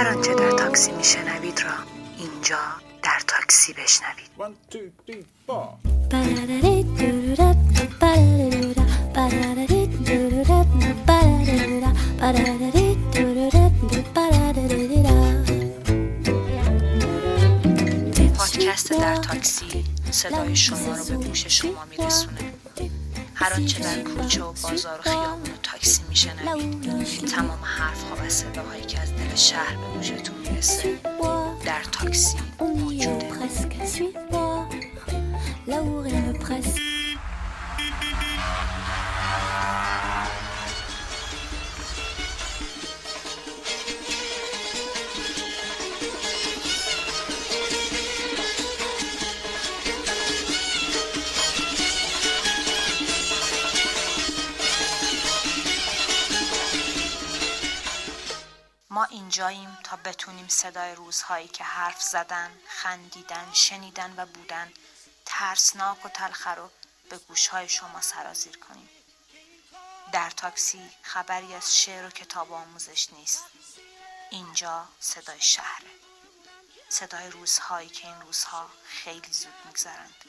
تاکسی میشنوید را اینجا در تاکسی بشنوید. پادکست در تاکسی صدای شما رو به گوش شما میرسونه هر آنچه در کوچه و بازار و خیابون تاکسی میشنوید تمام حرف ها و صداهایی که از دل شهر به گوشتون می‌رسه در تاکسی موجوده. اینجاییم تا بتونیم صدای روزهایی که حرف زدن، خندیدن، شنیدن و بودن ترسناک و تلخ رو به گوشهای شما سرازیر کنیم. در تاکسی خبری از شعر و کتاب آموزش نیست. اینجا صدای شهره. صدای روزهایی که این روزها خیلی زود میگذرند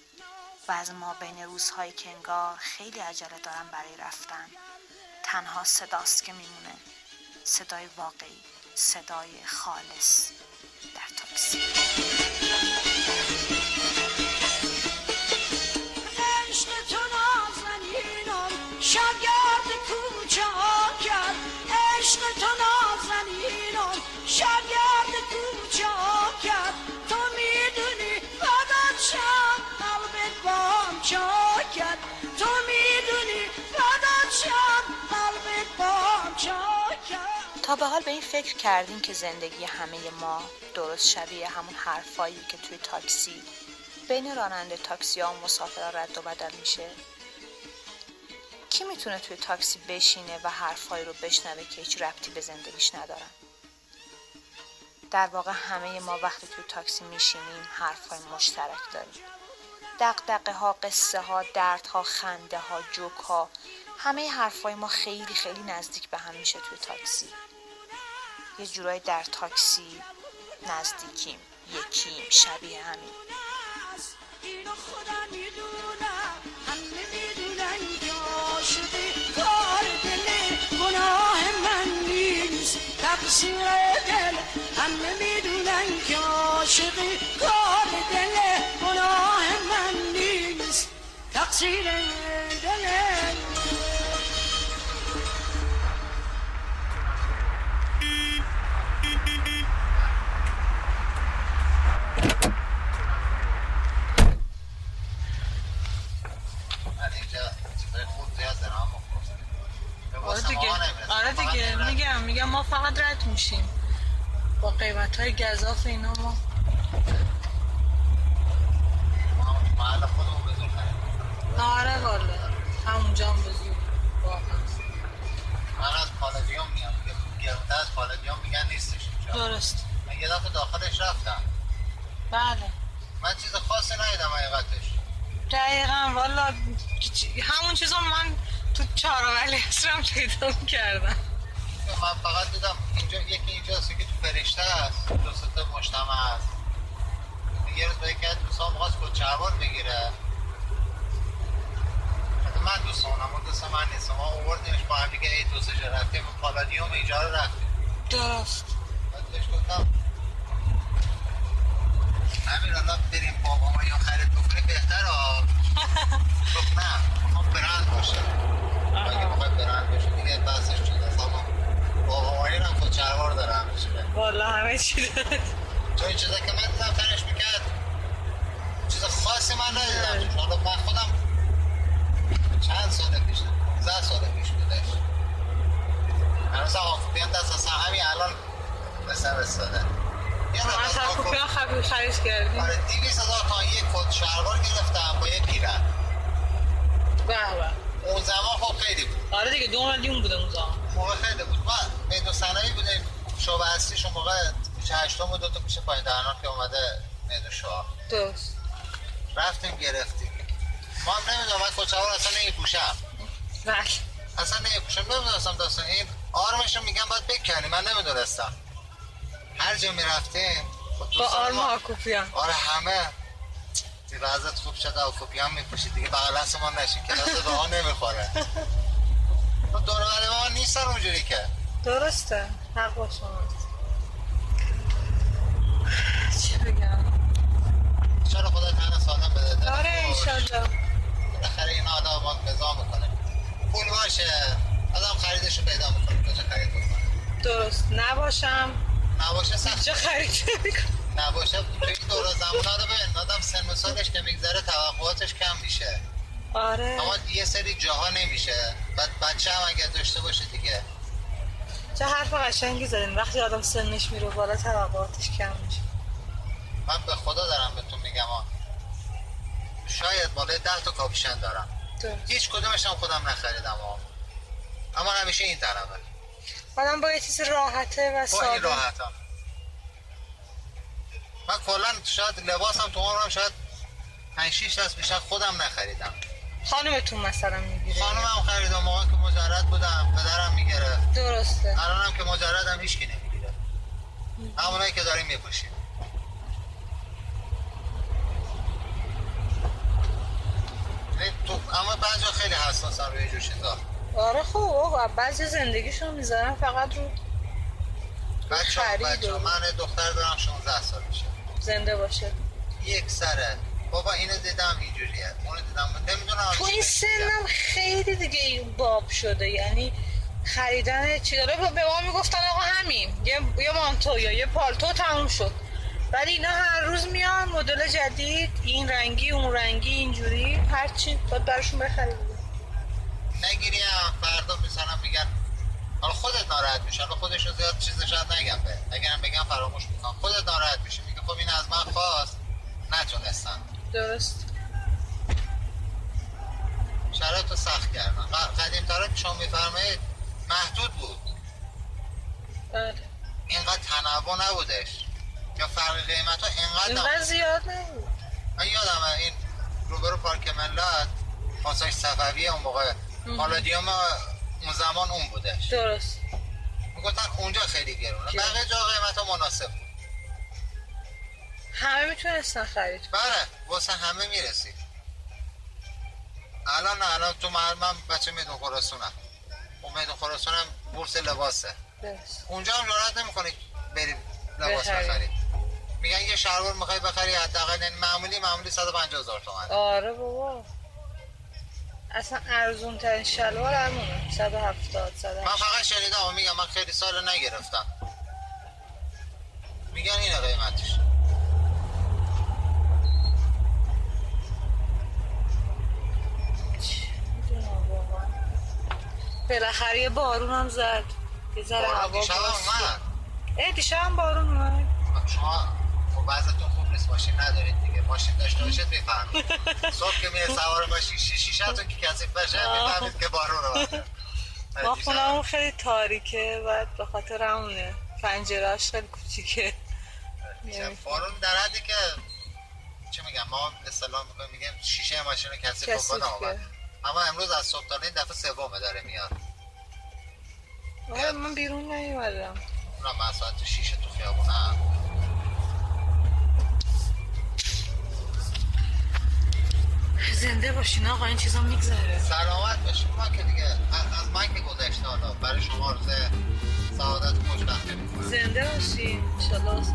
و از ما بین روزهایی که انگار خیلی عجله دارن برای رفتن تنها صداست که میمونه صدای واقعی صدای خالص در تاکسی. به حال به این فکر کردین که زندگی همه ما درست شبیه همون حرفایی که توی تاکسی بین راننده تاکسی ها و مسافرها رد و بدل میشه؟ کی می‌تونه توی تاکسی بشینه و حرفهایی رو بشنوه که هیچ ربطی به زندگیش ندارن در واقع همه ما وقتی توی تاکسی میشینیم حرفهای مشترک داریم. دقدقه ها قصه ها درد ها خنده ها جوک ها همه حرفای ما خیلی خیلی نزدیک به هم میشه توی تاکسی. یه جورایی در تاکسی نزدیکیم یکیم شبیه همین. تقصیر دل همه می‌دونن که عاشقی کار دل گناه من نیست. تقصیر میشیم. با قیمت های گذاف اینا ما آره والا. همونجا هم بزرگ. من از پالادیوم میام. گرونتر از پالادیوم میگن نیستش درست. من یه دفعه داخلش رفتم. بله. من چیز خاصی ندیدم حقیقتش. دقیقا والا همون چیزا من تو چهارآولی اسرم پیدا کردم. من فقط دیدم اینجا یکی اینجاست که تو فرشته است دو سه مجتمع است یه روز به یکی از دوستان می‌خواست با چهار بگیره. حتی من دوست اونم اون دوست من نیست. ما اووردیمش با هم دیگه ای دو سه جا رفتیم. پالادیوم اینجا رو رفتیم. درست. بعد بهش گفتم همین الان بریم بابا ما یا خرید بکنیم بهتر ها گفت نه می‌خوام برند باشه. اگه می‌خوای برند باشه دیگه بحثش اصلا بابا مایی رو هم خود چروار داره همه چی به. والا همه چی داره. چون این چیزا که من دیدم تنش می‌کرد چیز خاصی من ندیدم. چون حالا من خودم چند سال پیش 15 سال پیش بودش. هنوز هم آفوپیان دست اصلا همین الان استاده یه از کپی خبیر خرید کردیم آره دیویس هزار تا یک کت شلوار گرفتم با یه پیرن به به. اون زمان خب خیلی بود. آره دیگه دو میلیون بوده اون زمان. موقع خیلی بود. ما میدون سنوی بودیم شعبه اصلیش اون موقع پیش هشتم بود دو تا پیش پایین. دهنان که اومده میدون شاه درست. رفتیم گرفتیم. ما هم نمی‌دونم من رو اصلا نمیپوشم. بله. اصلا نمیپوشم. نمی‌دونستم داستان. این آرمش رو میگم باید بکنی. من نمی‌دونستم. هر جا می‌رفتیم با آرما ما- آکوپیان آره همه. وضعت خوب شده آکوپیان میپوشید. دیگه بغل ما نشین. کلاس به ها نمی‌خوره. دور و ما نیستن اونجوری که. درسته. حق با شماست. چی بگم؟ چرا خدا تن سالم بده آره. انشالله بالاخره این آدم ما نظام می‌کنه. پول باشه. آدم خریدش رو پیدا می‌کنه. کجا خرید بکنه درست. نباشم. نباشه سخت. چه خرید نمی‌کنم. نباشه. این دور زمان رو ببین. آدم سن و سالش که میگذره توقعاتش کم میشه. آره. اما یه سری جاها نمیشه. بعد بچه هم اگر داشته باشه دیگه. چه حرف قشنگی زدین. وقتی آدم سنش میره بالا توقعاتش کم میشه. من به خدا دارم بهتون میگم ها شاید بالای ده تا کاپیشن دارم. درست. هیچ کدومش هم خودم نخریدم ها اما همیشه این طرفه آدم با یه چیز راحته و با این ساده. راحت هم. من کلا شاید لباسم تو عمرم شاید 5 6 دست بیشتر خودم نخریدم. خانومتون مثلا می‌گیره. خانومم خریدم موقع که مجرد بودم پدرم می‌گرفت درسته. الانم که مجردم هیچکی نمی‌گیره. همونایی که داریم میپوشیم تو اما بعضی خیلی حساسن روی اینجور چیزا. آره خوب آقا بعضی زندگیشون می‌ذارن فقط رو بچه خرید بچه من دختر دارم 16 سال میشه. زنده باشه. یک سره. بابا اینو دیدم اینجوریه. اونو دیدم. نمی‌دونم تو این سنم خیلی دیگه این باب شده. یعنی خریدن چی داره؟ به ما می‌گفتن آقا همین. یه, یه مانتو یا یه پالتو تموم شد. ولی اینا هر روز میان مدل جدید این رنگی اون رنگی اینجوری. هرچی باید براشون بخرید نگیری هم فردا مثلا میگن حالا خودت ناراحت میشه حالا خودش زیاد چیز شاید نگم به. اگرم بگم فراموش می‌کنم. خودت ناراحت میشه میگه خب این از من خواست. نتونستن. درست. شرایط رو سخت کردن. قدیم تره که شما میفرمایید محدود بود. آره. اینقدر تنوع نبودش. یا فرق قیمت ها اینقدر اینقدر زیاد نبود. من یادم این روبرو پارک ملت پاساژ صفوی اون موقع. پالادیوم اون زمان اون بودش. درست. می‌گفتن اونجا خیلی گرونه. گرون. بقیه جا قیمت ها مناسب بود. همه می‌تونستن خرید بله واسه همه می‌رسید. الان الان تو محل من بچه میدون خراسونم. اون میدون خراسونم بورس لباسه. درست اونجا هم جرأت نمی‌کنی بری لباس بخری. میگن یه شلوار می‌خوای بخری حداقل یعنی معمولی معمولی 150 هزار تومن آره بابا. اصلا ارزون ترین شلوار همونه. 170 180 من فقط شنیدم میگم من خیلی سال نگرفتم. میگن اینه قیمتش می‌دونم واقعا بالاخره یه بارون هم زد. یه ذره هوا دیشب. اومد. اه دیشب هم بارون اومد. شما خب وضعتون خوب نیست ماشین ندارید دیگه. ماشین داشته باشید می‌فهمید. صبح که میره سوار ماشین شیش شیشتون که کثیف بشه. می‌فهمید که بارون اومده ما خونمون خیلی تاریکه بعد به خاطر همونه. پنجرهاش خیلی کوچیکه. دیشب بارون در حدی که چه میگم؟ ما اصطلاح میگیم شیشه ماشین رو کثیف بکنه اومد. اما امروز از صبح تا این دفعه سومه داره میاد. آره من بیرون نیومدم. اونم من ساعت شیشه تو خیابونم. زنده باشین آقا این چیزا میگذره. سلامت باشیم ما که دیگه از, من که گذشته حالا. برای شما آرزو سعادت و خوشبختی می‌کنم. زنده باشین. انشالله.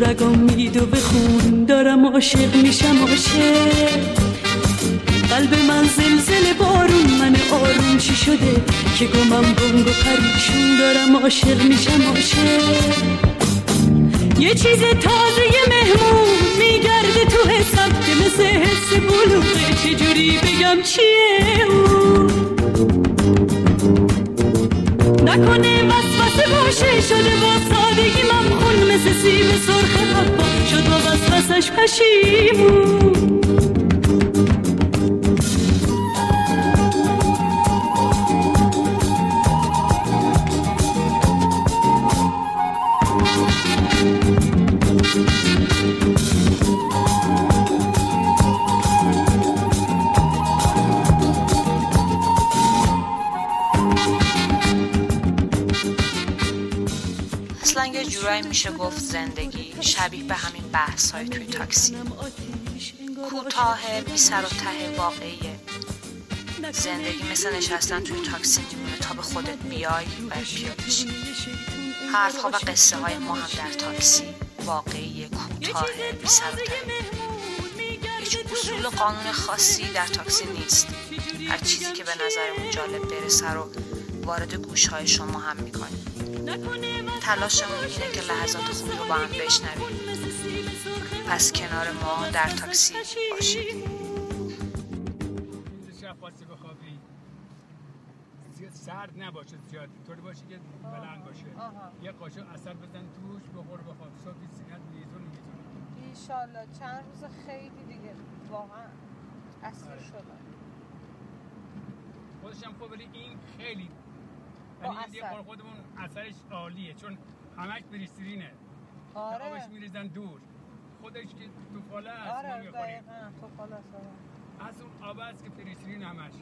رگام میدو به خون. دارم عاشق میشم عاشق. قلب من زلزله بارون من آروم. چی شده؟ که گمم گنگ و پریشون. دارم عاشق میشم عاشق. یه چیز تازه مهمون. میگرده تو حسم که مثل حس بلوغه. چجوری بگم چیه اون نکنه وسوسه باشه شده با سادگی ممخون سیب سرخ حبا شد با وسوسش پشیمون. شبیه به همین بحث های توی تاکسی. کوتاه بی سر و ته واقعیه زندگی. مثل نشستن توی تاکسی میمونه تا به خودت بیای و پیاده شی حرف ها و قصه های ما هم در تاکسی واقعی کوتاه بی سر و ته. هیچ اصول و قانون خاصی در تاکسی نیست. هر چیزی که به نظرمون جالب برسه رو وارد گوش های شما هم می‌کنیم. تلاشمون اینه که لحظات خوبی رو با هم بشنویم. پس کنار ما در تاکسی باشید. سرد نباشه زیاد طوری باشه که بلند باشه. یه قاشق اثر بزن توش بخور بخواب. صبح سینت میزون میزون ایشالله. چند روز خیلی دیگه. واقعا اسیر آره. شدم خودش هم خوب ولی این خیلی یعنی این دیگه. بار خودمون اثرش عالیه چون همش بریسترینه آره آبش میریزن دور خودش که تو فاله هست ما آره دقیقا تو خلاص آره. از اون آب هست که پریسترین همش.